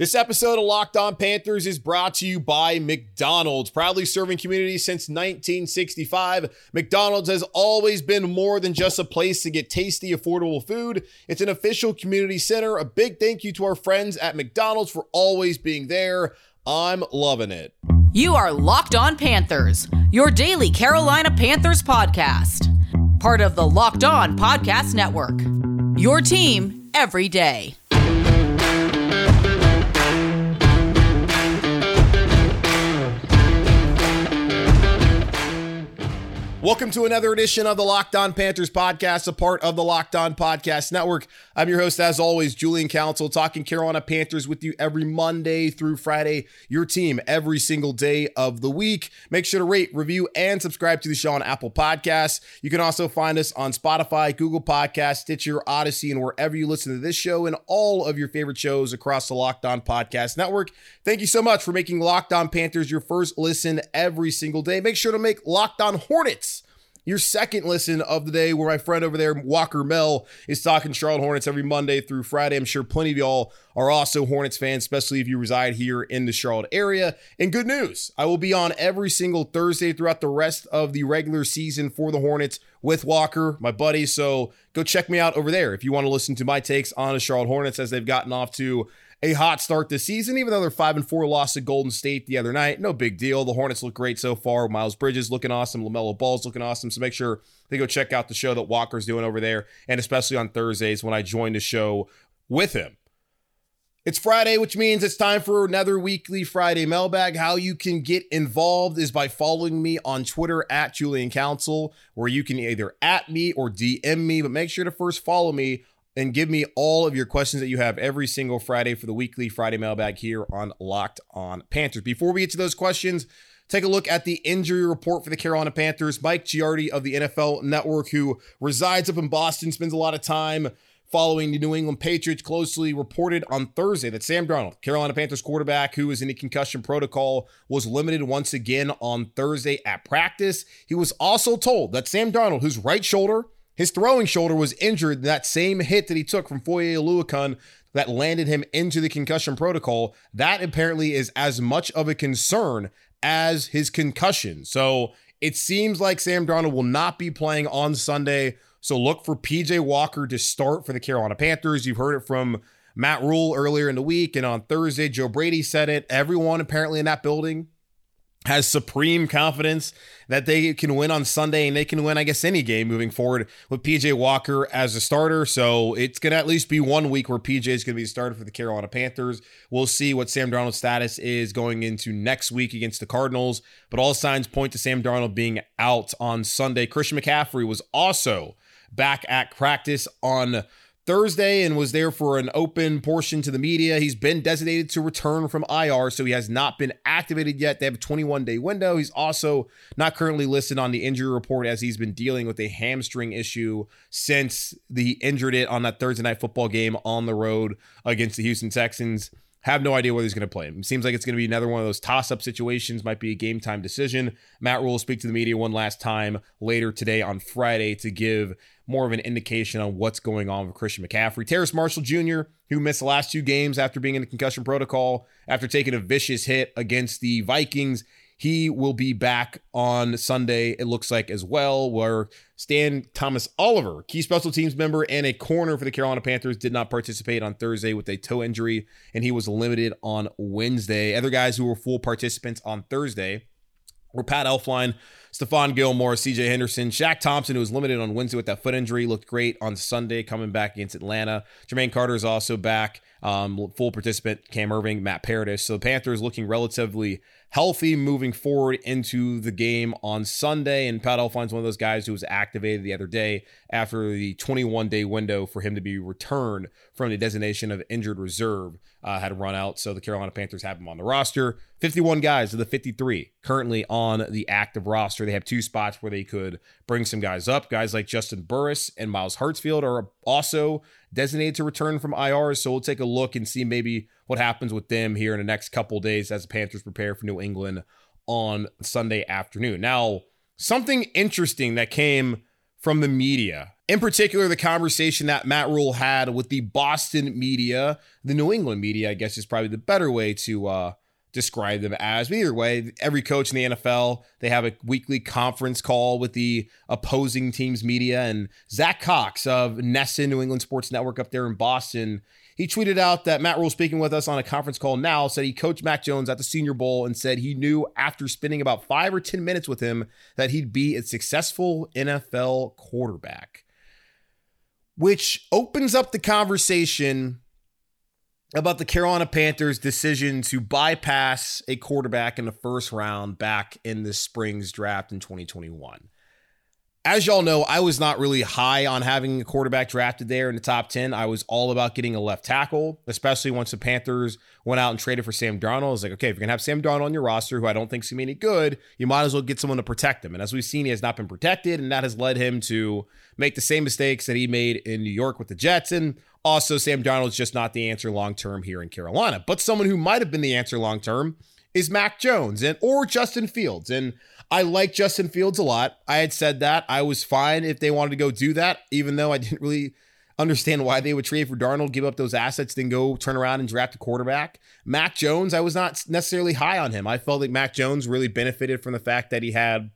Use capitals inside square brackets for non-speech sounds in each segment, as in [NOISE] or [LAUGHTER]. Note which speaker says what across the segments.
Speaker 1: This episode of Locked On Panthers is brought to you by McDonald's. Proudly serving communities since 1965, McDonald's has always been more than just a place to get tasty, affordable food. It's an official community center. A big thank you to our friends at McDonald's for always being there. I'm loving it.
Speaker 2: You are Locked On Panthers, your daily Carolina Panthers podcast. Part of the Locked On Podcast Network. Your team every day.
Speaker 1: Welcome to another edition of the Locked On Panthers podcast, a part of the Locked On Podcast Network. I'm your host, as always, Julian Council, talking Carolina Panthers with you every Monday through Friday, your team every single day of the week. Make sure to rate, review, and subscribe to the show on Apple Podcasts. You can also find us on Spotify, Google Podcasts, Stitcher, Odyssey, and wherever you listen to this show and all of your favorite shows across the Locked On Podcast Network. Thank you so much for making Locked On Panthers your first listen every single day. Make sure to make Locked On Hornets your second listen of the day, where my friend over there, Walker Mel, is talking Charlotte Hornets every Monday through Friday. I'm sure plenty of y'all are also Hornets fans, especially if you reside here in the Charlotte area. And good news, I will be on every single Thursday throughout the rest of the regular season for the Hornets with Walker, my buddy. So go check me out over there if you want to listen to my takes on the Charlotte Hornets as they've gotten off to a hot start this season, even though they're five and four lost to Golden State the other night. No big deal. The Hornets look great so far. Miles Bridges looking awesome. LaMelo Ball's looking awesome. So make sure they go check out the show that Walker's doing over there, and especially on Thursdays when I join the show with him. It's Friday, which means it's time for another weekly Friday mailbag. How you can get involved is by following me on Twitter at Julian Council, where you can either at me or DM me, but make sure to first follow me and give me all of your questions that you have every single Friday for the weekly Friday mailbag here on Locked On Panthers. Before we get to those questions, take a look at the injury report for the Carolina Panthers. Mike Giardi of the NFL Network, who resides up in Boston, spends a lot of time following the New England Patriots closely, reported on Thursday that Sam Darnold, Carolina Panthers quarterback who is in a concussion protocol, was limited once again on Thursday at practice. He was also told that Sam Darnold, whose right shoulder his throwing shoulder was injured in that same hit that he took from Foye Oluokun that landed him into the concussion protocol. That apparently is as much of a concern as his concussion. So it seems like Sam Darnold will not be playing on Sunday. So look for PJ Walker to start for the Carolina Panthers. You've heard it from Matt Rhule earlier in the week. And on Thursday, Joe Brady said it. Everyone apparently in that building has supreme confidence that they can win on Sunday and they can win, I guess, any game moving forward with PJ Walker as a starter. So it's going to at least be one week where PJ is going to be the starter for the Carolina Panthers. We'll see what Sam Darnold's status is going into next week against the Cardinals, but all signs point to Sam Darnold being out on Sunday. Christian McCaffrey was also back at practice on Thursday and was there for an open portion to the media. He's been designated to return from IR, so he has not been activated yet. They have a 21 day window. He's also not currently listed on the injury report as he's been dealing with a hamstring issue since he injured it on that Thursday night football game on the road against the Houston Texans. Have no idea whether he's going to play. It seems like it's going to be another one of those toss up situations, might be a game time decision. Matt Rhule will speak to the media one last time later today on Friday to give more of an indication on what's going on with Christian McCaffrey. Terrace Marshall Jr., who missed the last two games after being in the concussion protocol, after taking a vicious hit against the Vikings. He will be back on Sunday, it looks like, as well, where Stantley Thomas-Oliver, key special teams member and a corner for the Carolina Panthers, did not participate on Thursday with a toe injury, and he was limited on Wednesday. Other guys who were full participants on Thursday were Pat Elflein, Stephon Gilmore, CJ Henderson, Shaq Thompson, who was limited on Wednesday with that foot injury, looked great on Sunday coming back against Atlanta. Jermaine Carter is also back, um, full participant. Cam Erving, Matt Paradis. So the Panthers looking relatively healthy moving forward into the game on Sunday. And Pat Elflein's one of those guys who was activated the other day after the 21 day window for him to be returned from the designation of injured reserve uh, had run out. So the Carolina Panthers have him on the roster. 51 guys of the 53 currently on the active roster. They have two spots where they could bring some guys up. Guys like Juston Burris and Myles Hartsfield are also designated to return from IR. So we'll take a look and see maybe what happens with them here in the next couple days as the Panthers prepare for New England on Sunday afternoon. Now, something interesting that came from the media In particular, the conversation that Matt Rhule had with the Boston media, the New England media, I guess is probably the better way to uh, describe them as. But either way, every coach in the NFL, they have a weekly conference call with the opposing team's media. And Zach Cox of NESN, New England Sports Network up there in Boston, he tweeted out that Matt Rhule speaking with us on a conference call now said he coached Mac Jones at the Senior Bowl and said he knew after spending about five or 10 minutes with him that he'd be a successful NFL quarterback, which opens up the conversation about the Carolina Panthers' decision to bypass a quarterback in the first round back in the spring's draft in 2021 as y'all know, I was not really high on having a quarterback drafted there in the top 10. I was all about getting a left tackle, especially once the Panthers went out and traded for Sam Darnold. I was like, okay, if you're going to have Sam Darnold on your roster, who I don't think is going to be any good, you might as well get someone to protect him. And as we've seen, he has not been protected, and that has led him to make the same mistakes that he made in New York with the Jets. And also, Sam Darnold is just not the answer long term here in Carolina. But someone who might have been the answer long term is Mac Jones and or Justin Fields. And I like Justin Fields a lot. I had said that. I was fine if they wanted to go do that, even though I didn't really understand why they would trade for Darnold, give up those assets, then go turn around and draft a quarterback. Mac Jones, I was not necessarily high on him. I felt like Mac Jones really benefited from the fact that he had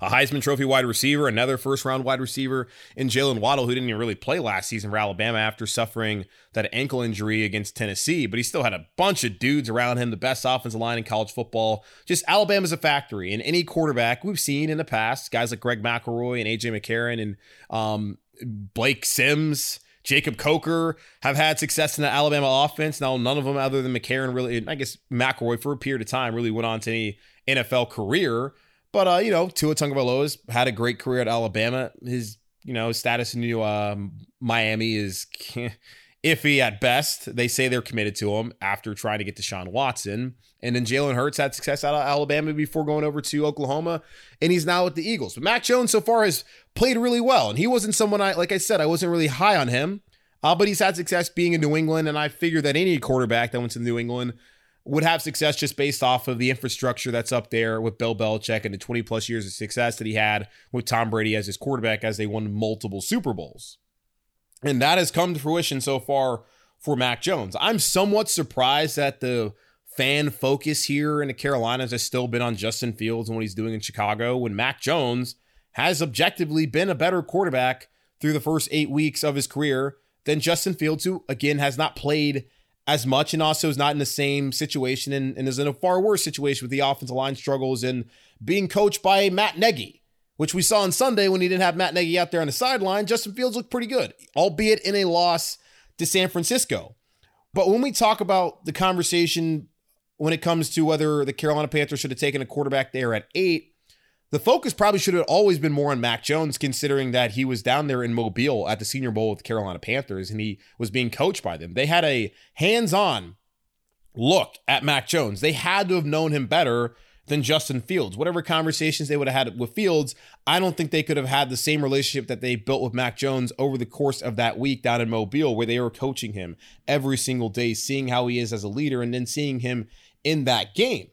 Speaker 1: a Heisman Trophy wide receiver, another first round wide receiver in Jaylen Waddle, who didn't even really play last season for Alabama after suffering that ankle injury against Tennessee, but he still had a bunch of dudes around him, the best offensive line in college football. Just Alabama's a factory, and any quarterback we've seen in the past, guys like Greg McElroy and AJ McCarron and um, Blake Sims. Jacob Coker have had success in the Alabama offense. Now, none of them, other than McCarron, really, I guess McElroy for a period of time, really went on to any NFL career. But uh, you know, Tua Tagovailoa had a great career at Alabama. His you know status in New um, Miami is [LAUGHS] iffy at best. They say they're committed to him after trying to get Deshaun Watson. And then Jalen Hurts had success out of Alabama before going over to Oklahoma, and he's now with the Eagles. But Mac Jones so far has played really well, and he wasn't someone I like. I said I wasn't really high on him, uh, but he's had success being in New England, and I figured that any quarterback that went to New England would have success just based off of the infrastructure that's up there with Bill Belichick and the 20 plus years of success that he had with Tom Brady as his quarterback as they won multiple Super Bowls. And that has come to fruition so far for Mac Jones. I'm somewhat surprised that the fan focus here in the Carolinas has still been on Justin Fields and what he's doing in Chicago when Mac Jones has objectively been a better quarterback through the first eight weeks of his career than Justin Fields, who again has not played as much and also is not in the same situation and, and is in a far worse situation with the offensive line struggles and being coached by Matt Nagy, which we saw on Sunday when he didn't have Matt Nagy out there on the sideline. Justin Fields looked pretty good, albeit in a loss to San Francisco. But when we talk about the conversation when it comes to whether the Carolina Panthers should have taken a quarterback there at eight, the focus probably should have always been more on Mac Jones, considering that he was down there in Mobile at the Senior Bowl with the Carolina Panthers and he was being coached by them. They had a hands on look at Mac Jones. They had to have known him better than Justin Fields. Whatever conversations they would have had with Fields, I don't think they could have had the same relationship that they built with Mac Jones over the course of that week down in Mobile, where they were coaching him every single day, seeing how he is as a leader, and then seeing him in that game.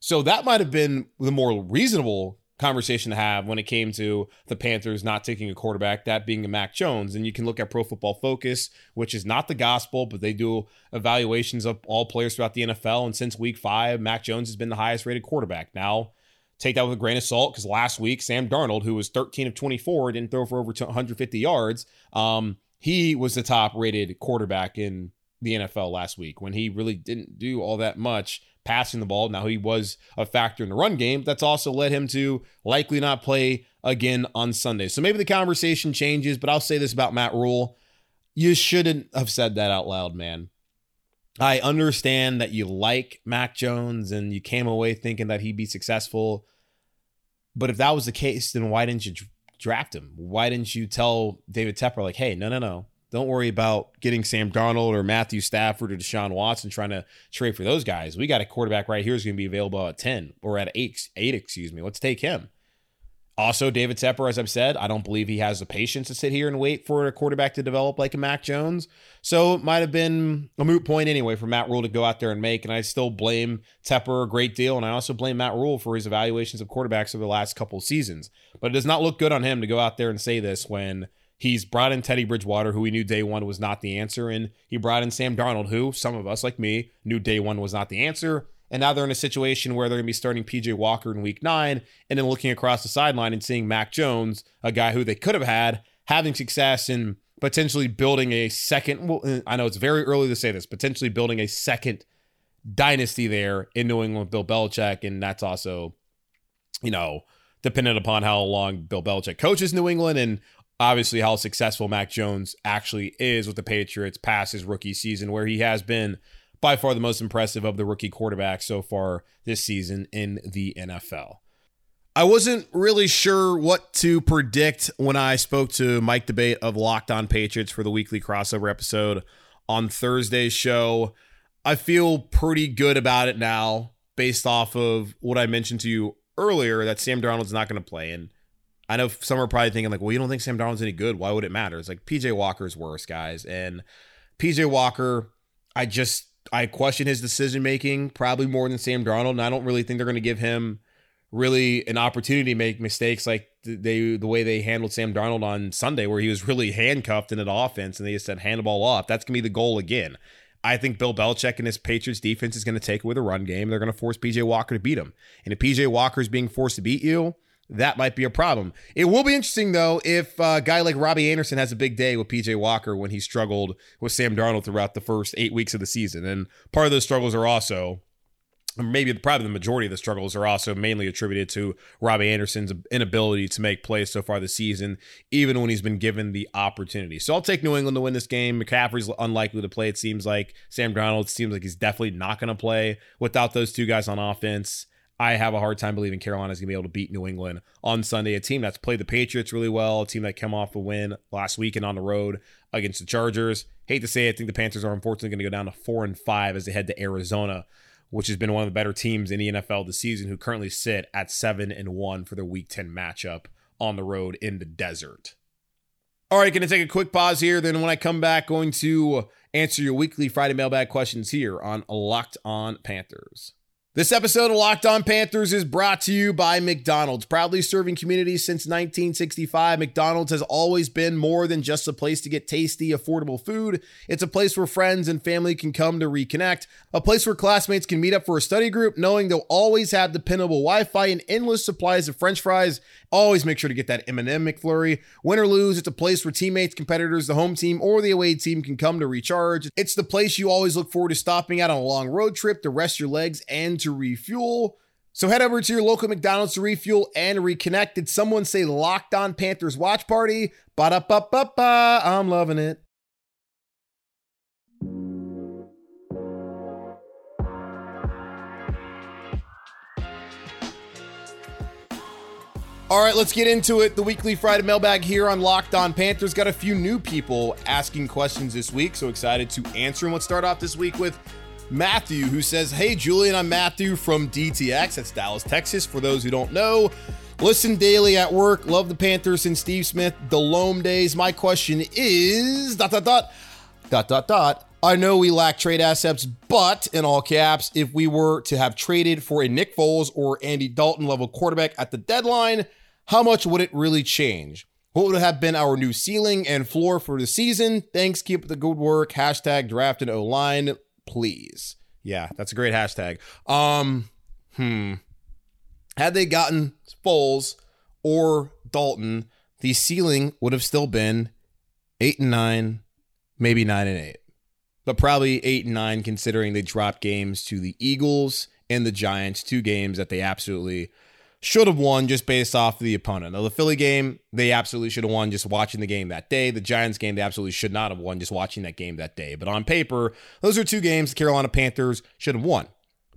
Speaker 1: So that might have been the more reasonable conversation to have when it came to the Panthers not taking a quarterback, that being a Mac Jones. And you can look at Pro Football Focus, which is not the gospel, but they do evaluations of all players throughout the NFL. And since week five, Mac Jones has been the highest rated quarterback. Now, take that with a grain of salt because last week, Sam Darnold, who was 13 of 24, didn't throw for over 150 yards. Um, he was the top rated quarterback in the NFL last week when he really didn't do all that much passing the ball. Now he was a factor in the run game. That's also led him to likely not play again on Sunday. So maybe the conversation changes, but I'll say this about Matt Rhule. You shouldn't have said that out loud, man. I understand that you like Mac Jones and you came away thinking that he'd be successful. But if that was the case, then why didn't you draft him? Why didn't you tell David Tepper, like, hey, no, no, no, don't worry about getting Sam Darnold or Matthew Stafford or Deshaun Watson trying to trade for those guys. We got a quarterback right here who's going to be available at 10 or at 8, 8 excuse me. Let's take him. Also, David Tepper, as I've said, I don't believe he has the patience to sit here and wait for a quarterback to develop like a Mac Jones. So it might have been a moot point anyway for Matt Rhule to go out there and make. And I still blame Tepper a great deal. And I also blame Matt Rhule for his evaluations of quarterbacks over the last couple seasons. But it does not look good on him to go out there and say this when he's brought in Teddy Bridgewater, who we knew day one was not the answer. And he brought in Sam Darnold, who some of us, like me, knew day one was not the answer. And now they're in a situation where they're going to be starting PJ Walker in week nine and then looking across the sideline and seeing Mac Jones, a guy who they could have had, having success in potentially building a second. Well, I know it's very early to say this, potentially building a second dynasty there in New England with Bill Belichick. And that's also, you know, dependent upon how long Bill Belichick coaches New England and obviously how successful Mac Jones actually is with the Patriots past his rookie season, where he has been by far the most impressive of the rookie quarterbacks so far this season in the NFL. I wasn't really sure what to predict when I spoke to Mike D'Abate of Locked On Patriots for the weekly crossover episode on Thursday's show. I feel pretty good about it now based off of what I mentioned to you earlier that Sam Darnold's not going to play. And I know some are probably thinking, like, well, you don't think Sam Darnold's any good. Why would it matter? It's like PJ Walker's worse, guys. And PJ Walker, I just I question his decision making probably more than Sam Darnold, and I don't really think they're going to give him really an opportunity to make mistakes like they the way they handled Sam Darnold on Sunday, where he was really handcuffed in an offense, and they just said hand the ball off. That's going to be the goal again. I think Bill Belichick and his Patriots defense is going to take away the run game. They're going to force PJ Walker to beat him, and if PJ Walker is being forced to beat you, that might be a problem. It will be interesting though if uh, a guy like Robbie Anderson has a big day with PJ Walker when he struggled with Sam Darnold throughout the first eight weeks of the season. And part of those struggles are also, maybe probably the majority of the struggles are also mainly attributed to Robbie Anderson's inability to make plays so far this season, even when he's been given the opportunity. So I'll take New England to win this game. McCaffrey's unlikely to play. It seems like Sam Darnold seems like he's definitely not going to play without those two guys on offense. I have a hard time believing Carolina is going to be able to beat New England on Sunday. A team that's played the Patriots really well, a team that came off a win last weekend on the road against the Chargers. Hate to say it, I think the Panthers are unfortunately going to go down to four and five as they head to Arizona, which has been one of the better teams in the NFL this season, who currently sit at seven and one for their Week Ten matchup on the road in the desert. All right, going to take a quick pause here. Then when I come back, going to answer your weekly Friday mailbag questions here on Locked On Panthers. This episode of Locked On Panthers is brought to you by McDonald's. Proudly serving communities since 1965, McDonald's has always been more than just a place to get tasty, affordable food. It's a place where friends and family can come to reconnect, a place where classmates can meet up for a study group, knowing they'll always have dependable Wi-Fi and endless supplies of French fries. Always make sure to get that M&M McFlurry. Win or lose, it's a place where teammates, competitors, the home team, or the away team can come to recharge. It's the place you always look forward to stopping at on a long road trip to rest your legs and to refuel. So head over to your local McDonald's to refuel and reconnect. Did someone say locked on Panthers watch party? Ba da ba ba ba. I'm loving it. All right, let's get into it. The weekly Friday mailbag here on Locked On Panthers got a few new people asking questions this week, so excited to answer them. Let's start off this week with Matthew, who says, Hey, Julian, I'm Matthew from DTX. That's Dallas, Texas. For those who don't know, listen daily at work. Love the Panthers and Steve Smith, Delhomme days. My question is dot, dot, dot, dot, dot, dot. I know we lack trade assets, but in all caps, if we were to have traded for a Nick Foles or Andy Dalton level quarterback at the deadline, how much would it really change? What would have been our new ceiling and floor for the season? Thanks. Keep the good work. Hashtag draft and O line, please. Yeah, that's a great hashtag. Um, hmm. Had they gotten Foles or Dalton, the ceiling would have still been eight and nine, maybe nine and eight, but probably eight and nine considering they dropped games to the Eagles and the Giants, two games that they absolutely should have won just based off the opponent. Now, the Philly game, they absolutely should have won just watching the game that day. The Giants game, they absolutely should not have won just watching that game that day. But on paper, those are two games the Carolina Panthers should have won.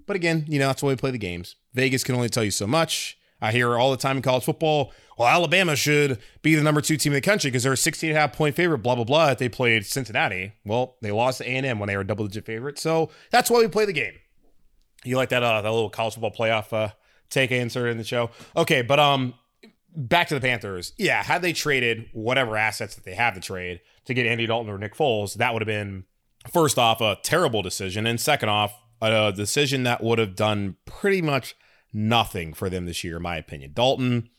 Speaker 1: But again, you know, that's why we play the games. Vegas can only tell you so much. I hear all the time in college football, well, Alabama should be the number two team in the country because they're a 16 and a half point favorite, blah, blah, blah. If they played Cincinnati, well, they lost to A&M when they were a double digit favorite. So that's why we play the game. You like that, uh, that little college football playoff uh, take answer in the show. Okay, but um, back to the Panthers. Yeah, had they traded whatever assets that they have to trade to get Andy Dalton or Nick Foles, that would have been first off a terrible decision, and second off a decision that would have done pretty much nothing for them this year, in my opinion. Dalton,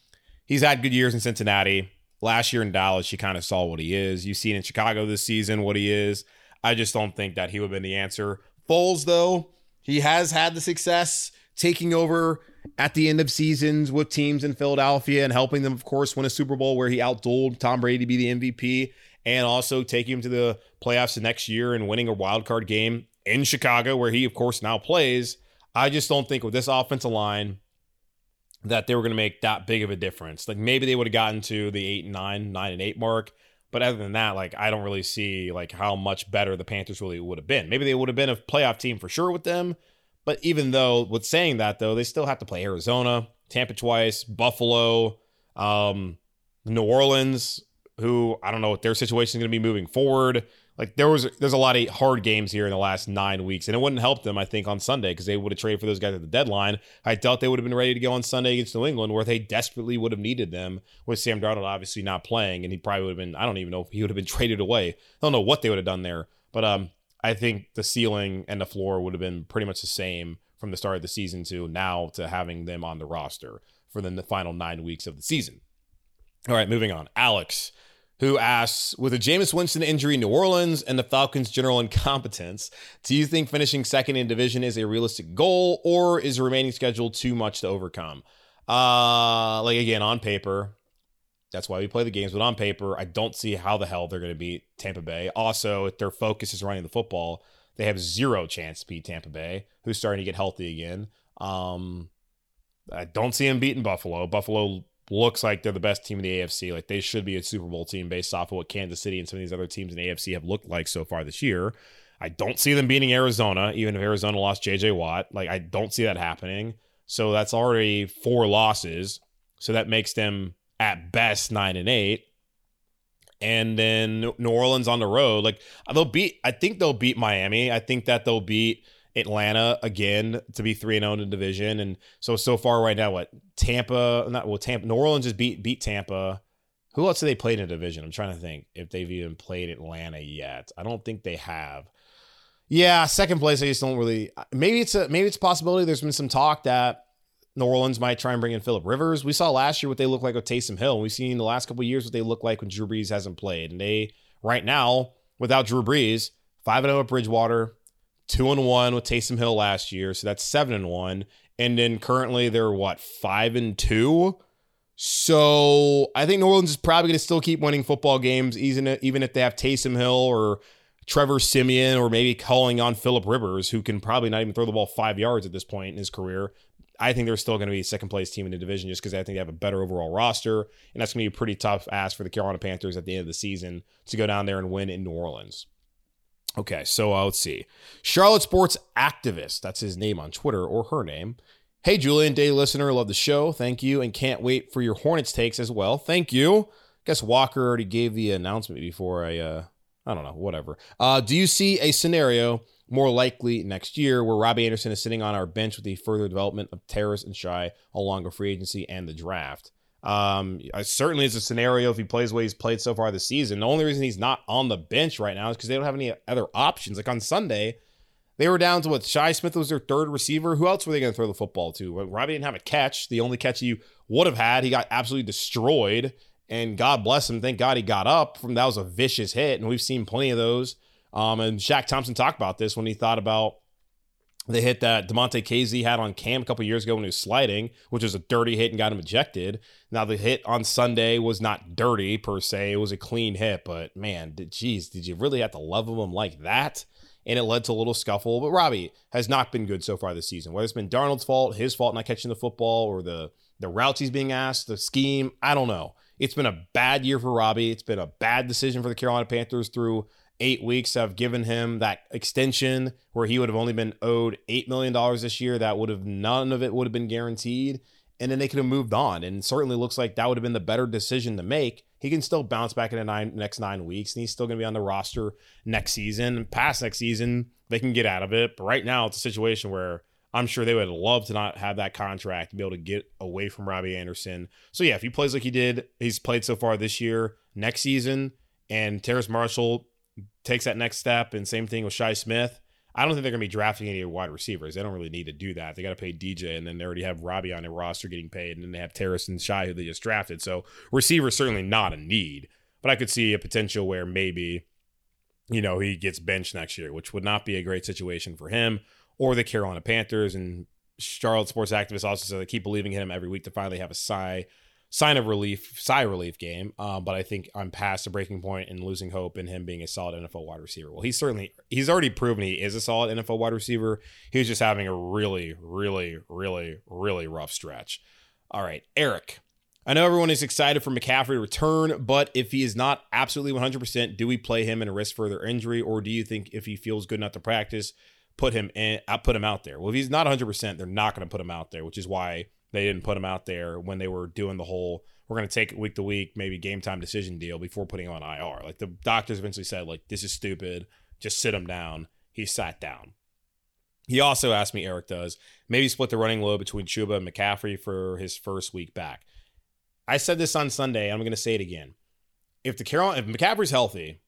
Speaker 1: he's had good years in Cincinnati. Last year in Dallas, you kind of saw what he is. You've seen in Chicago this season what he is. I just don't think that he would have been the answer. Foles, though, he has had the success taking over at the end of seasons with teams in Philadelphia and helping them, of course, win a Super Bowl where he outdueled Tom Brady to be the MVP and also taking him to the playoffs the next year and winning a wild card game in Chicago, where he, of course, now plays. I just don't think with this offensive line that they were going to make that big of a difference. Like maybe they would have gotten to the eight and nine, nine and eight mark. But other than that, like I don't really see like how much better the Panthers really would have been. Maybe they would have been a playoff team for sure with them. But even though with saying that though, they still have to play Arizona, Tampa twice, Buffalo, um, New Orleans, who I don't know what their situation is going to be moving forward. Like there was there's a lot of hard games here in the last nine weeks, and it wouldn't help them, I think, on Sunday because they would have traded for those guys at the deadline. I doubt they would have been ready to go on Sunday against New England, where they desperately would have needed them. With Sam Darnold obviously not playing, and he probably would have been I don't even know if he would have been [LAUGHS] traded away. I don't know what they would have done there, but um, I think the ceiling and the floor would have been pretty much the same from the start of the season to now to having them on the roster for the final nine weeks of the season. All right, moving on. Alex who asks With a Jameis Winston injury in New Orleans and the Falcons' general [LAUGHS] incompetence, do you think finishing second in division is a realistic goal or is the remaining schedule too much to overcome? Uh, like again, on paper, that's why we play the games, but on paper, I don't see how the hell they're going to beat Tampa Bay. Also, if their focus is running the football, they have zero chance to beat Tampa Bay, who's starting to get healthy again. Um, I don't see them beating Buffalo. Buffalo looks like they're the best team in the AFC. Like they should be a Super Bowl team based off of what Kansas City and some of these other teams in the AFC have looked like so far this year. I don't see them beating Arizona, even if Arizona lost JJ Watt. Like I don't see that happening. So that's already four losses. So that makes them at best nine and eight. And then New Orleans on the road, like they'll beat. I think they'll beat Miami. I think that they'll beat Atlanta again to be three and zero oh in the division, and so so far right now, what Tampa? Not well, Tampa. New Orleans just beat beat Tampa. Who else have they played in a division? I'm trying to think if they've even played Atlanta yet. I don't think they have. Yeah, second place. I just don't really. Maybe it's a maybe it's a possibility. There's been some talk that New Orleans might try and bring in Philip Rivers. We saw last year what they look like with Taysom Hill. We've seen the last couple years what they look like when Drew Brees hasn't played. And they right now without Drew Brees, five and zero oh at Bridgewater, two and one with Taysom Hill last year, so that's seven and one. And then currently they're what five and two. So I think New Orleans is probably going to still keep winning football games, even even if they have Taysom Hill or Trevor Siemian or maybe calling on Philip Rivers, who can probably not even throw the ball five yards at this point in his career. I think they're still going to be a second place team in the division just because I think they have a better overall roster. And that's going to be a pretty tough ask for the Carolina Panthers at the end of the season to go down there and win in New Orleans. Okay, so uh, let's see. Charlotte Sports Activist, that's his name on Twitter or her name. Hey, Julian, day listener, love the show. Thank you, and can't wait for your Hornets takes as well. Thank you. Guess Walker already gave the announcement before I, uh, I don't know, whatever. Uh, do you see a scenario more likely next year where Robbie Anderson is sitting on our bench with the further development of Terrace and Shi along with free agency and the draft? Um, certainly is a scenario if he plays way he's played so far this season. The only reason he's not on the bench right now is because they don't have any other options. Like on Sunday, they were down to what Shi Smith was their third receiver. Who else were they going to throw the football to? Robbie didn't have a catch. The only catch he would have had, he got absolutely destroyed. And God bless him. Thank God he got up from that was a vicious hit. And we've seen plenty of those. Um, and Shaq Thompson talked about this when he thought about the hit that Damontae Kazee had on Cam a couple years ago when he was sliding, which was a dirty hit and got him ejected. Now the hit on Sunday was not dirty per se; it was a clean hit. But man, did, geez, did you really have to level him like that? And it led to a little scuffle. But Robbie has not been good so far this season. Whether it's been Darnold's fault, his fault not catching the football, or the the routes he's being asked, the scheme, I don't know. It's been a bad year for Robbie. It's been a bad decision for the Carolina Panthers through eight weeks have given him that extension where he would have only been owed $8 million this year. That would have, none of it would have been guaranteed. And then they could have moved on. And certainly looks like that would have been the better decision to make. He can still bounce back in the nine, next nine weeks, and he's still going to be on the roster next season. Past next season, they can get out of it. But right now, it's a situation where I'm sure they would love to not have that contract, to be able to get away from Robbie Anderson. So yeah, if he plays like he did, he's played so far this year, next season, and Terrace Marshall takes that next step, and same thing with Shi Smith. I don't think they're going to be drafting any wide receivers. They don't really need to do that. They got to pay DJ, and then they already have Robbie on their roster getting paid, and then they have Terrace and Shi who they just drafted. So receiver certainly not a need, but I could see a potential where maybe, you know, he gets benched next year, which would not be a great situation for him or the Carolina Panthers. And Charlotte sports activists also said they keep believing in him every week to finally have a sigh sign of relief, sigh relief game. Um, but I think I'm past the breaking point and losing hope in him being a solid NFL wide receiver. Well, he's certainly he's already proven he is a solid NFL wide receiver. He was just having a really, really, really, really rough stretch. All right, Eric. I know everyone is excited for McCaffrey to return, but if he is not absolutely 100%, do we play him and risk further injury, or do you think if he feels good enough to practice, put him in, I uh, put him out there? Well, if he's not 100%, they're not going to put him out there, which is why they didn't put him out there when they were doing the whole we're going to take it week to week, maybe game time decision deal before putting him on IR. Like the doctors eventually said, like this is stupid, just sit him down. He sat down. He also asked me, Eric does, maybe split the running load between Chuba and McCaffrey for his first week back. I said this on Sunday. I'm going to say it again. If the Carolina, if McCaffrey's healthy,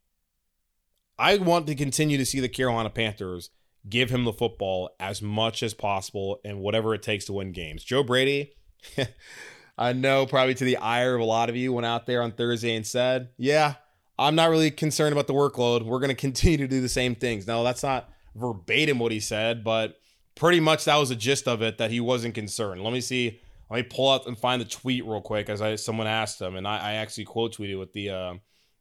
Speaker 1: I want to continue to see the Carolina Panthers give him the football as much as possible and whatever it takes to win games. Joe Brady, [LAUGHS] I know probably to the ire of a lot of you, went out there on Thursday and said, Yeah, I'm not really concerned about the workload. We're going [LAUGHS] to continue to do the same things. Now, that's not verbatim what he said, but pretty much that was the gist of it that he wasn't concerned. Let me see. Let me pull up and find the tweet real quick as I someone asked him, and I, I actually quote tweeted with the uh,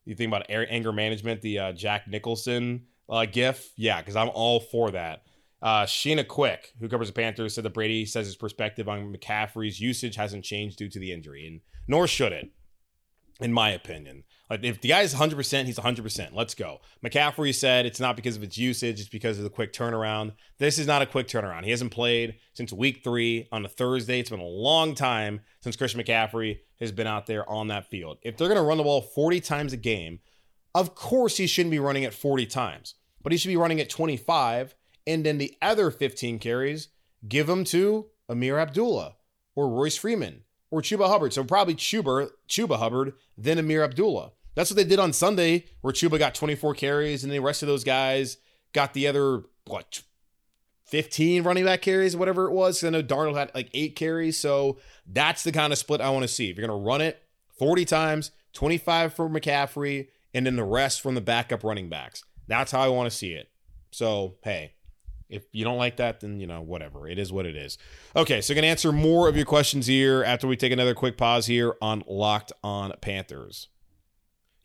Speaker 1: you think about anger management, the uh, Jack Nicholson uh, GIF, yeah, because I'm all for that. Uh, Sheena Quick, who covers the Panthers, said that Brady says his perspective on McCaffrey's usage hasn't changed due to the injury, and nor should it, in my opinion. Like if the guy's 100%, he's 100%. Let's go. McCaffrey said it's not because of its usage, it's because of the quick turnaround. This is not a quick turnaround. He hasn't played since week three on a Thursday. It's been a long time since Christian McCaffrey has been out there on that field. If they're going to run the ball 40 times a game, of course, he shouldn't be running it 40 times, but he should be running it 25. And then the other 15 carries, give them to Ameer Abdullah or Royce Freeman or Chuba Hubbard. So probably Chuba, Chuba Hubbard, then Ameer Abdullah. That's what they did on Sunday, where Chuba got 24 carries, and the rest of those guys got the other, what, 15 running back carries, whatever it was. I know Darnold had like eight carries. So that's the kind of split I want to see. If you're going to run it 40 times, 25 for McCaffrey, and then the rest from the backup running backs. That's how I want to see it. So, hey, if you don't like that, then, you know, whatever. It is what it is. Okay, so I'm going to answer more of your questions here after we take another quick pause here on Locked on Panthers.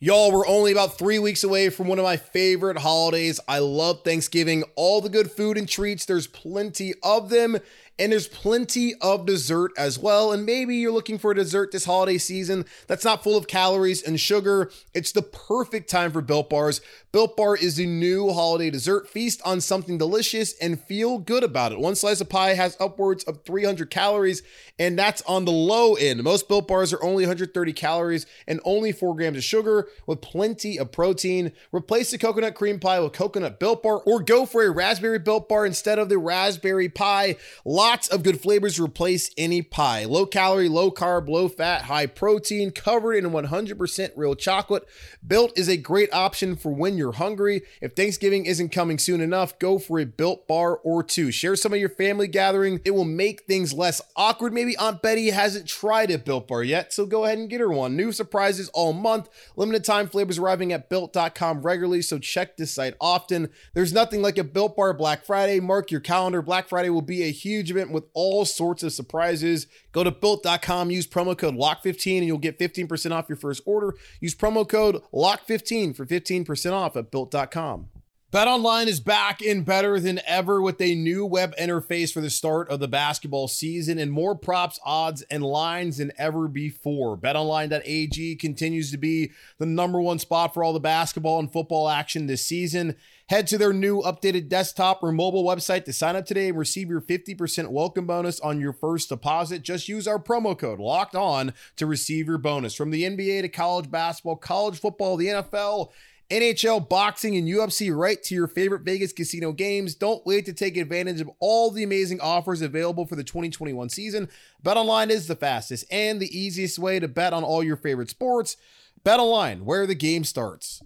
Speaker 1: Y'all, we're only about three weeks away from one of my favorite holidays. I love Thanksgiving. All the good food and treats, there's plenty of them. And there's plenty of dessert as well. And maybe you're looking for a dessert this holiday season that's not full of calories and sugar. It's the perfect time for Built Bars. Built Bar is the new holiday dessert. Feast on something delicious and feel good about it. One slice of pie has upwards of 300 calories, and that's on the low end. Most Built Bars are only 130 calories and only 4 grams of sugar with plenty of protein. Replace the coconut cream pie with coconut Built Bar or go for a raspberry Built Bar instead of the raspberry pie. Lots of good flavors replace any pie. Low calorie, low carb, low fat, high protein, covered in 100% real chocolate. Built is a great option for when you're hungry. If Thanksgiving isn't coming soon enough, go for a built bar or two. Share some of your family gathering. It will make things less awkward. Maybe Aunt Betty hasn't tried a built bar yet, so go ahead and get her one. New surprises all month. Limited time flavors arriving at built.com regularly, so check this site often. There's nothing like a built bar Black Friday. Mark your calendar. Black Friday will be a huge event with all sorts of surprises. Go to built.com, use promo code LOCK15 and you'll get 15% off your first order. Use promo code LOCK15 for 15% off at built.com. BetOnline is back and better than ever with a new web interface for the start of the basketball season and more props, odds, and lines than ever before. BetOnline.ag continues to be the number one spot for all the basketball and football action this season. Head to their new updated desktop or mobile website to sign up today and receive your 50% welcome bonus on your first deposit. Just use our promo code locked on to receive your bonus. From the NBA to college basketball, college football, the NFL, NHL, boxing, and UFC right to your favorite Vegas casino games. Don't wait to take advantage of all the amazing offers available for the 2021 season. BetOnline is the fastest and the easiest way to bet on all your favorite sports. BetOnline, where the game starts.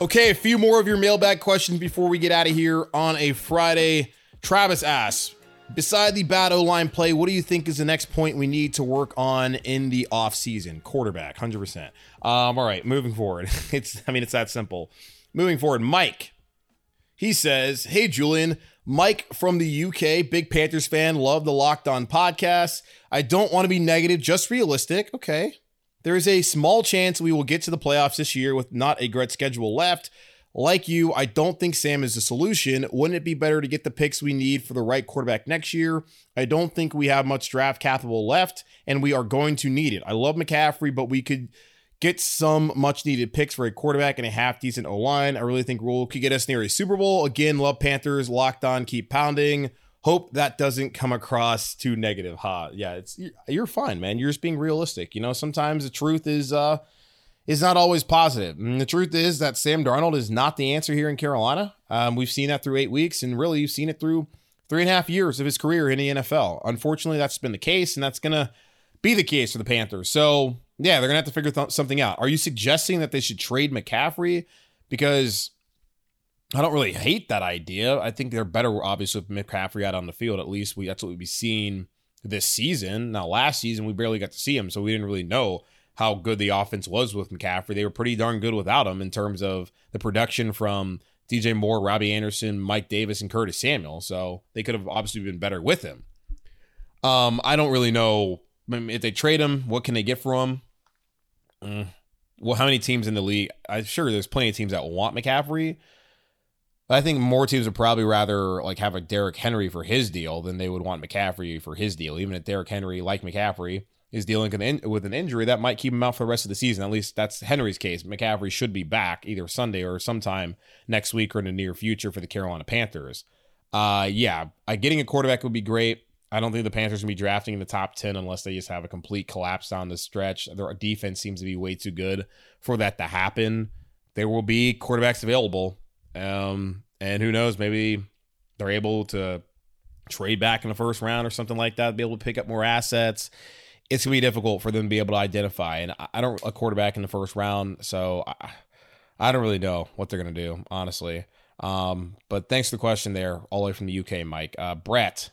Speaker 1: Okay, a few more of your mailbag questions before we get out of here on a Friday. Travis asks, beside the bad O line play, what do you think is the next point we need to work on in the offseason? Quarterback, 100%. Um, all right, moving forward. [LAUGHS] It's, I mean, it's that simple. Moving forward, Mike. He says, Hey, Julian, Mike from the UK, big Panthers fan, love the Locked On podcast. I don't want to be negative, just realistic. Okay. There is a small chance we will get to the playoffs this year with not a great schedule left. Like you, I don't think Sam is the solution. Wouldn't it be better to get the picks we need for the right quarterback next year? I don't think we have much draft capital left, and we are going to need it. I love McCaffrey, but we could get some much needed picks for a quarterback and a half decent O line. I really think Rhule could get us near a Super Bowl. Again, love Panthers, locked on, keep pounding. Hope that doesn't come across too negative. Ha, huh? yeah, it's you're fine, man. You're just being realistic. You know, sometimes the truth is uh is not always positive. And the truth is that Sam Darnold is not the answer here in Carolina. Um, we've seen that through eight weeks, and really, you've seen it through three and a half years of his career in the NFL. Unfortunately, that's been the case, and that's gonna be the case for the Panthers. So yeah, they're gonna have to figure th- something out. Are you suggesting that they should trade McCaffrey? Because I don't really hate that idea. I think they're better, obviously, with McCaffrey out on the field. At least we that's what we've seeing this season. Now, last season we barely got to see him, so we didn't really know how good the offense was with McCaffrey. They were pretty darn good without him in terms of the production from DJ Moore, Robbie Anderson, Mike Davis, and Curtis Samuel. So they could have obviously been better with him. Um, I don't really know if they trade him. What can they get for him? Mm. Well, how many teams in the league? I'm sure there's plenty of teams that want McCaffrey. But I think more teams would probably rather like have a Derrick Henry for his deal than they would want McCaffrey for his deal. Even if Derrick Henry, like McCaffrey, is dealing with an injury that might keep him out for the rest of the season. At least that's Henry's case. McCaffrey should be back either Sunday or sometime next week or in the near future for the Carolina Panthers. Uh, yeah, getting a quarterback would be great. I don't think the Panthers will be drafting in the top 10 unless they just have a complete collapse down the stretch. Their defense seems to be way too good for that to happen. There will be quarterbacks available. Um, and who knows, maybe they're able to trade back in the first round or something like that, be able to pick up more assets. It's gonna be difficult for them to be able to identify. And I don't a quarterback in the first round, so I, I don't really know what they're gonna do, honestly. Um, but thanks for the question there, all the way from the UK, Mike. Uh, Brett,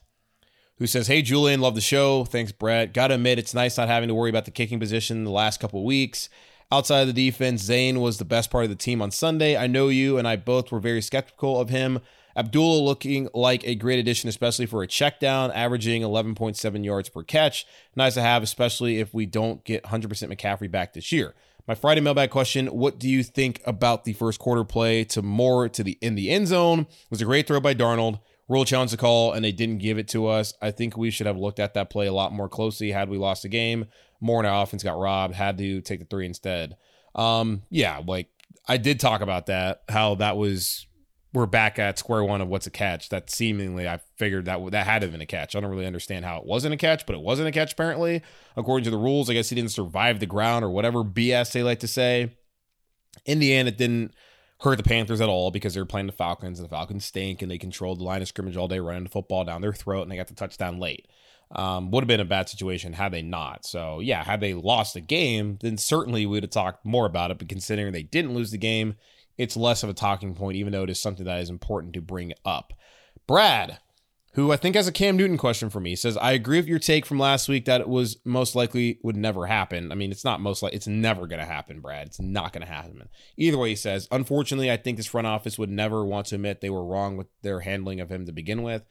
Speaker 1: who says, "Hey Julian, love the show. Thanks, Brett. Got to admit, it's nice not having to worry about the kicking position the last couple weeks." Outside of the defense, Zane was the best part of the team on Sunday. I know you and I both were very skeptical of him. Abdullah looking like a great addition, especially for a check down, averaging 11.7 yards per catch. Nice to have, especially if we don't get 100% McCaffrey back this year. My Friday mailbag question: What do you think about the first quarter play to Moore to the in the end zone? It was a great throw by Darnold. Rhule challenge the call and they didn't give it to us. I think we should have looked at that play a lot more closely had we lost the game. Moore and our offense got robbed, had to take the three instead. Um, yeah, like I did talk about that, how that was we're back at square one of what's a catch. That seemingly I figured that that had to have been a catch. I don't really understand how it wasn't a catch, but it wasn't a catch apparently. According to the rules, I guess he didn't survive the ground or whatever BS they like to say. In the end, it didn't hurt the Panthers at all because they were playing the Falcons and the Falcons stink and they controlled the line of scrimmage all day, running the football down their throat, and they got the touchdown late. Um, would have been a bad situation had they not. So yeah, had they lost the game, then certainly we would have talked more about it. But considering they didn't lose the game, it's less of a talking point, even though it is something that is important to bring up. Brad, who I think has a Cam Newton question for me, says, I agree with your take from last week that it was most likely would never happen. I mean, it's not most likely, it's never going to happen, Brad. It's not going to happen. Either way, he says, unfortunately, I think this front office would never want to admit they were wrong with their handling of him to begin with.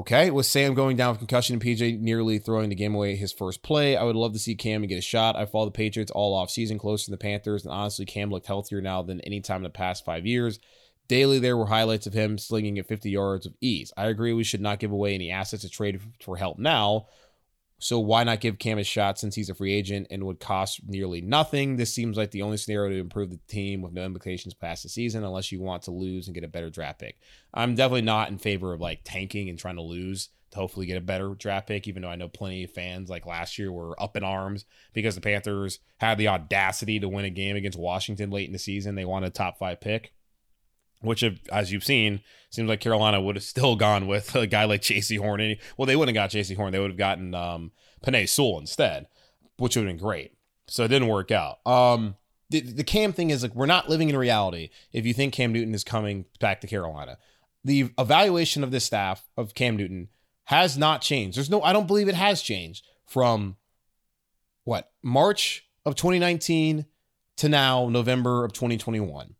Speaker 1: Okay, with Sam going down with concussion and PJ nearly throwing the game away his first play, I would love to see Cam and get a shot. I follow the Patriots all off season, close to the Panthers, and honestly, Cam looked healthier now than any time in the past five years. Daily, there were highlights of him slinging at 50 yards of ease. I agree we should not give away any assets to trade for help now, so why not give Cam a shot since he's a free agent and would cost nearly nothing? This seems like the only scenario to improve the team with no implications past the season, unless you want to lose and get a better draft pick. I'm definitely not in favor of like tanking and trying to lose to hopefully get a better draft pick, even though I know plenty of fans like last year were up in arms because the Panthers had the audacity to win a game against Washington late in the season. They wanted a top five pick, which, as you've seen, seems like Carolina would have still gone with a guy like Jaycee Horn. Well, they wouldn't have got Jaycee Horn. They would have gotten um, Penei Sewell instead, which would have been great. So it didn't work out. Um, the, the Cam thing is like we're not living in reality if you think Cam Newton is coming back to Carolina. The evaluation of this staff of Cam Newton has not changed. There's no, I don't believe it has changed from what March of 2019 to now November of 2021.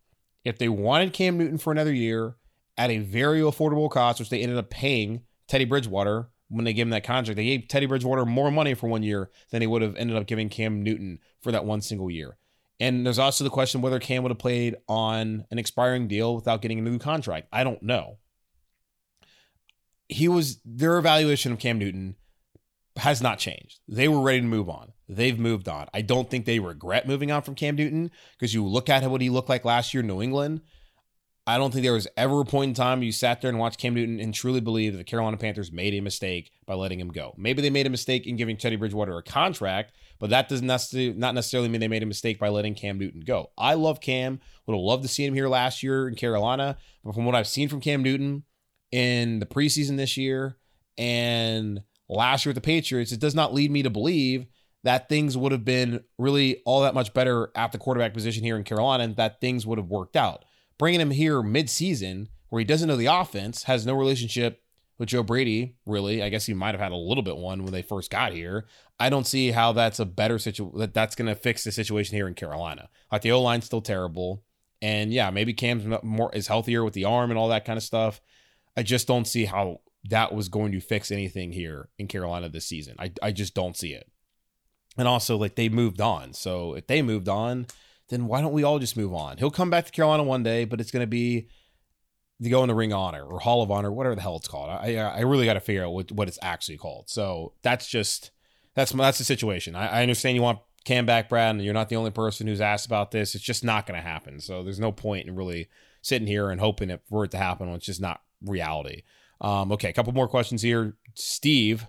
Speaker 1: If they wanted Cam Newton for another year at a very affordable cost, which they ended up paying Teddy Bridgewater when they gave him that contract, they gave Teddy Bridgewater more money for one year than they would have ended up giving Cam Newton for that one single year. And there's also the question whether Cam would have played on an expiring deal without getting a new contract. I don't know. He was their evaluation of Cam Newton has not changed. They were ready to move on. They've moved on. I don't think they regret moving on from Cam Newton because you look at what he looked like last year in New England. I don't think there was ever a point in time you sat there and watched Cam Newton and truly believed that the Carolina Panthers made a mistake by letting him go. Maybe they made a mistake in giving Teddy Bridgewater a contract, but that does not necessarily mean they made a mistake by letting Cam Newton go. I love Cam. Would have loved to see him here last year in Carolina, but from what I've seen from Cam Newton in the preseason this year and last year with the Patriots, it does not lead me to believe that things would have been really all that much better at the quarterback position here in Carolina and that things would have worked out bringing him here mid-season where he doesn't know the offense, has no relationship with Joe Brady, really. I guess he might have had a little bit one when they first got here. I don't see how that's a better situation that that's going to fix the situation here in Carolina. Like the O line's still terrible, and yeah, maybe Cam's more is healthier with the arm and all that kind of stuff. I just don't see how that was going to fix anything here in Carolina this season. I I just don't see it. And also, like they moved on, so if they moved on, then why don't we all just move on? He'll come back to Carolina one day, but it's going to be to go in the Ring Honor or Hall of Honor, whatever the hell it's called. I I really got to figure out what, what it's actually called. So that's just that's that's the situation. I, I understand you want Cam back, Brad, and you're not the only person who's asked about this. It's just not going to happen. So there's no point in really sitting here and hoping it, for it to happen when it's just not reality. Um, okay, a couple more questions here. Steve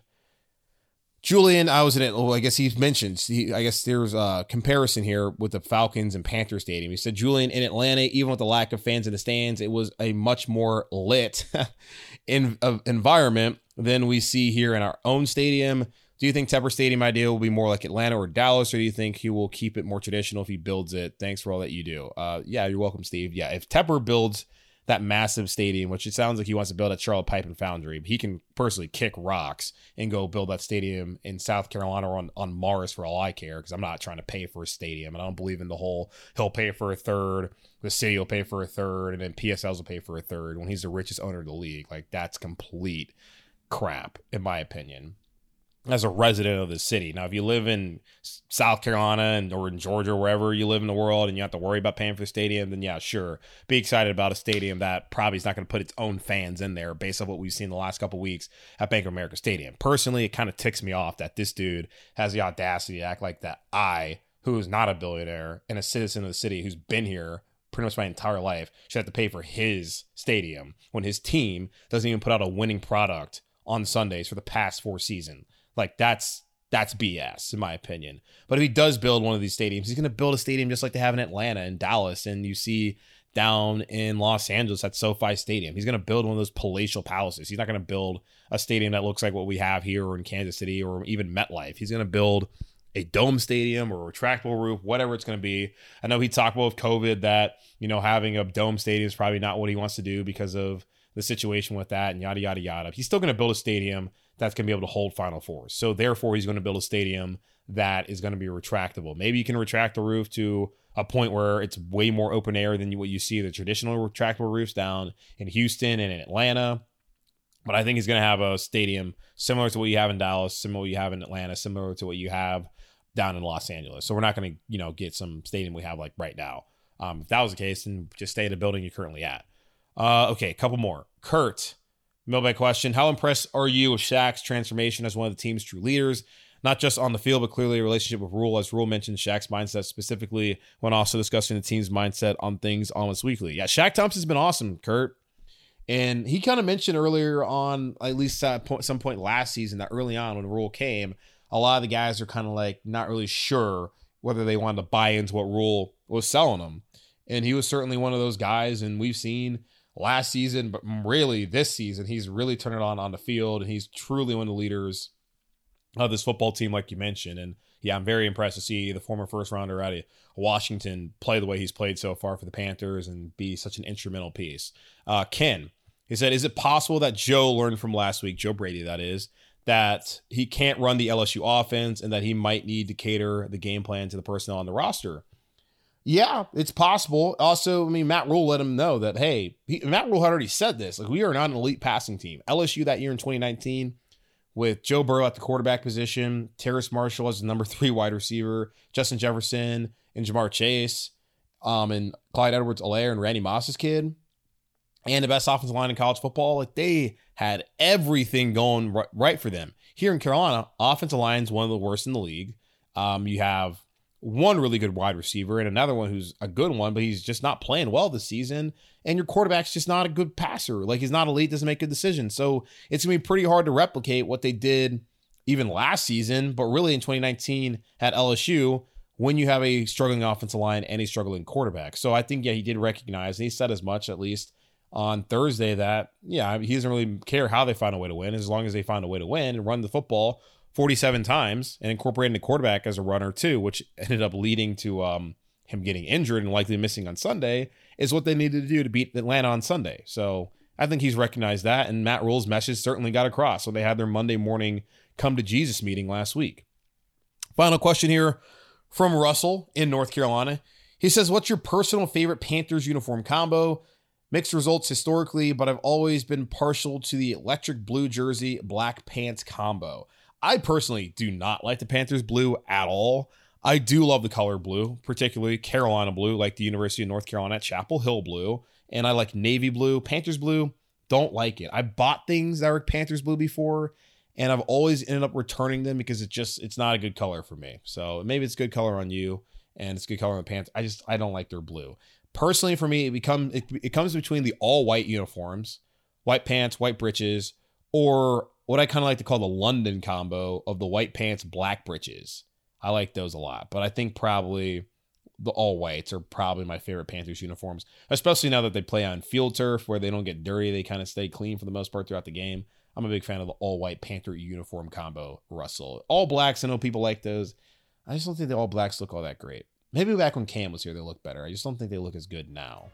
Speaker 1: Julian, I was in it. Well, I guess he mentioned. He, I guess there's a comparison here with the Falcons and Panther Stadium. He said Julian in Atlanta, even with the lack of fans in the stands, it was a much more lit [LAUGHS] in, uh, environment than we see here in our own stadium. Do you think Tepper Stadium idea will be more like Atlanta or Dallas, or do you think he will keep it more traditional if he builds it? Thanks for all that you do. Uh, yeah, you're welcome, Steve. Yeah, if Tepper builds that massive stadium, which it sounds like he wants to build at Charlotte Pipe and Foundry. He can personally kick rocks and go build that stadium in South Carolina or on, on Mars for all I care, because I'm not trying to pay for a stadium. And I don't believe in the whole he'll pay for a third, the city will pay for a third, and then PSLs will pay for a third when he's the richest owner of the league. Like that's complete crap, in my opinion as a resident of the city. Now, if you live in South Carolina and or in Georgia, or wherever you live in the world, and you have to worry about paying for the stadium, then yeah, sure, be excited about a stadium that probably is not going to put its own fans in there based on what we've seen the last couple weeks at Bank of America Stadium. Personally, it kind of ticks me off that this dude has the audacity to act like that. I, who is not a billionaire and a citizen of the city who's been here pretty much my entire life, should have to pay for his stadium when his team doesn't even put out a winning product on Sundays for the past four seasons. Like that's that's BS in my opinion. But if he does build one of these stadiums, he's going to build a stadium just like they have in Atlanta and Dallas, and you see down in Los Angeles at SoFi Stadium. He's going to build one of those palatial palaces. He's not going to build a stadium that looks like what we have here or in Kansas City or even MetLife. He's going to build a dome stadium or a retractable roof, whatever it's going to be. I know he talked about COVID that, you know, having a dome stadium is probably not what he wants to do because of the situation with that and yada, yada, yada. He's still going to build a stadium that's going to be able to hold Final Fours. So therefore, he's going to build a stadium that is going to be retractable. Maybe you can retract the roof to a point where it's way more open air than what you see the traditional retractable roofs down in Houston and in Atlanta. But I think he's going to have a stadium similar to what you have in Dallas, similar to what you have in Atlanta, similar to what you have down in Los Angeles. So we're not going to, you know, get some stadium we have like right now. Um, if that was the case, then just stay in the building you're currently at. Uh, okay, a couple more. Kurt Mailbag question How impressed are you with Shaq's transformation as one of the team's true leaders? Not just on the field, but clearly a relationship with Rhule. as Rhule mentioned Shaq's mindset specifically when also discussing the team's mindset on things almost weekly. Yeah, Shaq Thompson's been awesome, Kurt. And he kind of mentioned earlier on, at least at some point last season, that early on when Rhule came, a lot of the guys are kind of like not really sure whether they wanted to buy into what Rhule was selling them. And he was certainly one of those guys. And we've seen last season, but really this season, he's really turned it on on the field. And he's truly one of the leaders of this football team, like you mentioned. And yeah, I'm very impressed to see the former first rounder out of Washington play the way he's played so far for the Panthers and be such an instrumental piece. Uh, Ken, he said, Is it possible that Joe learned from last week, Joe Brady, that is, that he can't run the LSU offense and that he might need to cater the game plan to the personnel on the roster? Yeah, it's possible. Also, I mean, Matt Rhule let him know that, hey, he, Matt Rhule had already said this. Like, we are not an elite passing team. LSU that year in 2019, with Joe Burrow at the quarterback position, Terrace Marshall as the number [LAUGHS] three wide receiver, Justin Jefferson and Ja'Marr Chase, um, and Clyde Edwards-Helaire and Randy Moss's kid, and the best offensive line in college football. Like they had everything going right, right for them. Here in Carolina, offensive line is one of the worst in the league. Um, you have one really good wide receiver and another one who's a good one, but he's just not playing well this season. And your quarterback's just not a good passer. Like he's not elite, doesn't make good decisions. So it's gonna be pretty hard to replicate what they did even last season, but really in 2019 at LSU when you have a struggling offensive line and a struggling quarterback. So I think yeah, he did recognize, and he said as much at least on Thursday that yeah, he doesn't really care how they find a way to win as long as they find a way to win and run the football 47 times and incorporating the quarterback as a runner too, which ended up leading to um, him getting injured and likely missing on Sunday, is what they needed to do to beat Atlanta on Sunday. So I think he's recognized that, and Matt Rhule's message certainly got across. So they had their Monday morning come to Jesus meeting last week. Final question here from Russell in North Carolina. He says, What's your personal favorite Panthers uniform combo? Mixed results historically, but I've always been partial to the electric blue jersey, black pants combo. I personally do not like the Panthers blue at all. I do love the color blue, particularly Carolina blue, like the University of North Carolina Chapel Hill blue. And I like navy blue. Panthers blue, don't like it. I bought things that were Panthers blue before, and I've always ended up returning them because it just it's not a good color for me. So maybe it's good color on you and it's good color on the pants. I just I don't like their blue. Personally, for me, it becomes it, it comes between the all white uniforms, white pants, white breeches, or what I kind of like to call the London combo of the white pants, black breeches. I like those a lot, but I think probably the all whites are probably my favorite Panthers uniforms, especially now that they play on field turf where they don't get dirty. They kind of stay clean for the most part throughout the game. I'm a big fan of the all white Panther uniform combo, Russell. All blacks, I know people like those. I just don't think the all blacks look all that great. Maybe back when Cam was here, they looked better. I just don't think they look as good now.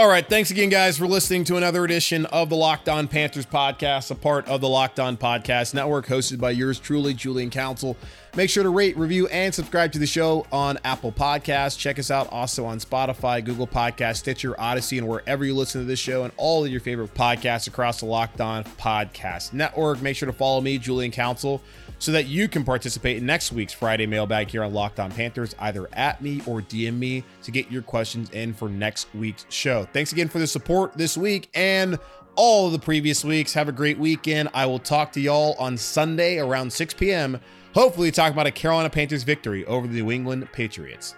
Speaker 1: All right. Thanks again, guys, for listening to another edition of the Locked On Panthers podcast, a part of the Locked On Podcast Network, hosted by yours truly, Julian Council. Make sure to rate, review, and subscribe to the show on Apple Podcasts. Check us out also on Spotify, Google Podcast, Stitcher, Audacy, and wherever you listen to this show and all of your favorite podcasts across the Locked On Podcast Network. Make sure to follow me, Julian Council so that you can participate in next week's Friday mailbag here on Locked On Panthers, either at me or DM me to get your questions in for next week's show. Thanks again for the support this week and all of the previous weeks. Have a great weekend. I will talk to y'all on Sunday around 6 p.m. Hopefully, talk about a Carolina Panthers victory over the New England Patriots.